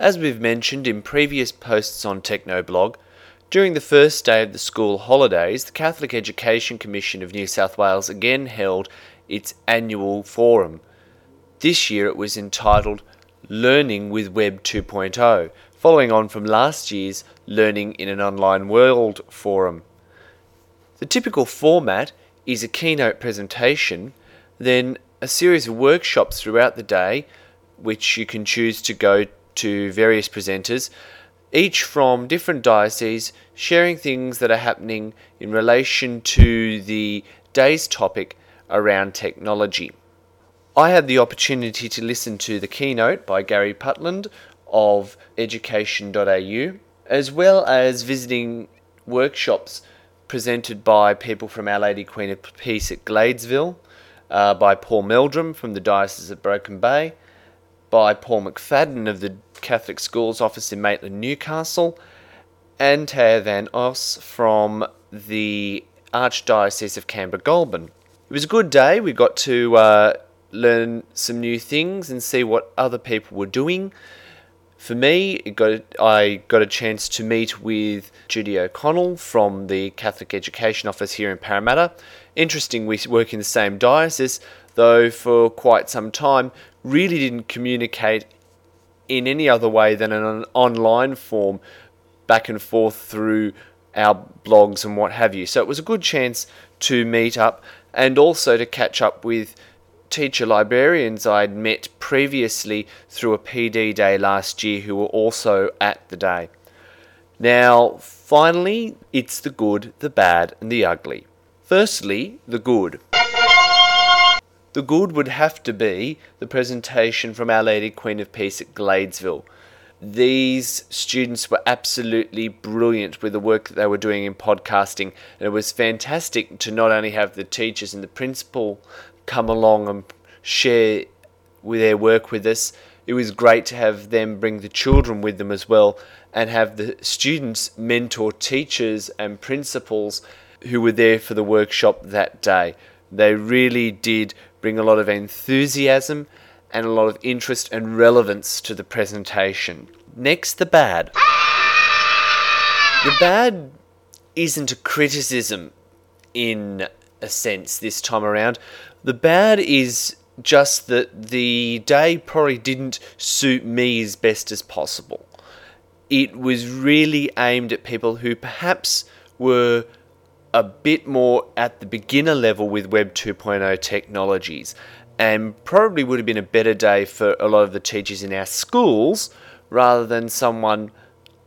As we've mentioned in previous posts on Technoblog, during the first day of the school holidays, the Catholic Education Commission of New South Wales again held its annual forum. This year it was entitled Learning with Web 2.0, following on from last year's Learning in an Online World forum. The typical format is a keynote presentation, then a series of workshops throughout the day, which you can choose to go to various presenters, each from different dioceses, sharing things that are happening in relation to the day's topic around technology. I had the opportunity to listen to the keynote by Gary Putland of education.au, as well as visiting workshops presented by people from Our Lady Queen of Peace at Gladesville, uh, by Paul Meldrum from the Diocese of Broken Bay, by Paul McFadden of the Catholic Schools Office in Maitland, Newcastle, and Taya Van Os from the Archdiocese of Canberra Goulburn. It was a good day. We got to uh, learn some new things and see what other people were doing. For me, got, I got a chance to meet with Judy O'Connell from the Catholic Education Office here in Parramatta. Interesting, we work in the same diocese, though for quite some time really didn't communicate in any other way than an online form back and forth through our blogs and what have you. So it was a good chance to meet up and also to catch up with teacher librarians I'd met previously through a PD day last year who were also at the day. Now, finally, it's the good, the bad, and the ugly. Firstly, the good. The good would have to be the presentation from Our Lady Queen of Peace at Gladesville. These students were absolutely brilliant with the work that they were doing in podcasting, and it was fantastic to not only have the teachers and the principal come along and share with their work with us. It was great to have them bring the children with them as well and have the students mentor teachers and principals who were there for the workshop that day. They really did bring a lot of enthusiasm and a lot of interest and relevance to the presentation. Next, the bad. The bad isn't a criticism in a sense this time around. The bad is just that the day probably didn't suit me as best as possible. It was really aimed at people who perhaps were a bit more at the beginner level with Web 2.0 technologies, and probably would have been a better day for a lot of the teachers in our schools rather than someone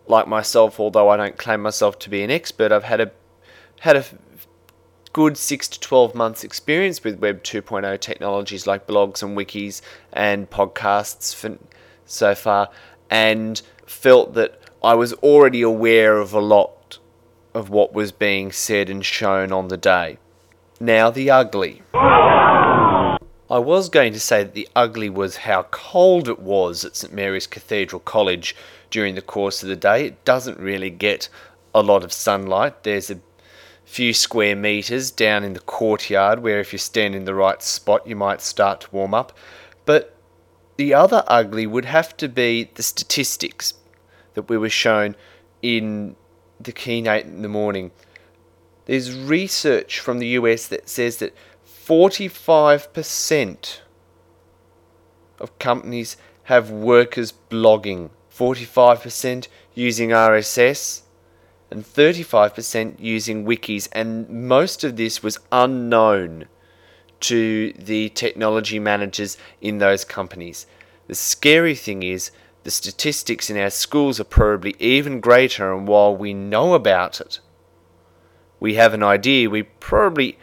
like myself. Although I don't claim myself to be an expert, I've had a had a good six to 12 months experience with Web 2.0 technologies like blogs and wikis and podcasts for, so far, and felt that I was already aware of a lot of what was being said and shown on the day. Now, the ugly. I was going to say that the ugly was how cold it was at St Mary's Cathedral College during the course of the day. It doesn't really get a lot of sunlight. There's a few square meters down in the courtyard where if you stand in the right spot you might start to warm up. But the other ugly would have to be the statistics that we were shown in the keynote in the morning. There's research from the US that says that 45% of companies have workers blogging, 45% using RSS, and 35% using wikis, and most of this was unknown to the technology managers in those companies. The scary thing is, the statistics in our schools are probably even greater, and while we know about it, we have an idea, we probably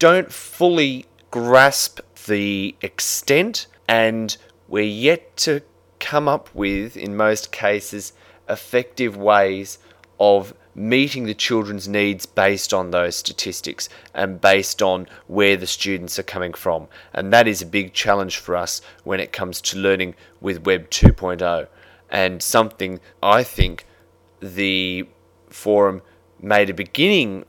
don't fully grasp the extent, and we're yet to come up with, in most cases, effective ways of meeting the children's needs based on those statistics and based on where the students are coming from. And that is a big challenge for us when it comes to learning with Web 2.0 and something I think the forum made a beginning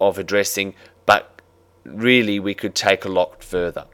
of addressing, but really we could take a lot further.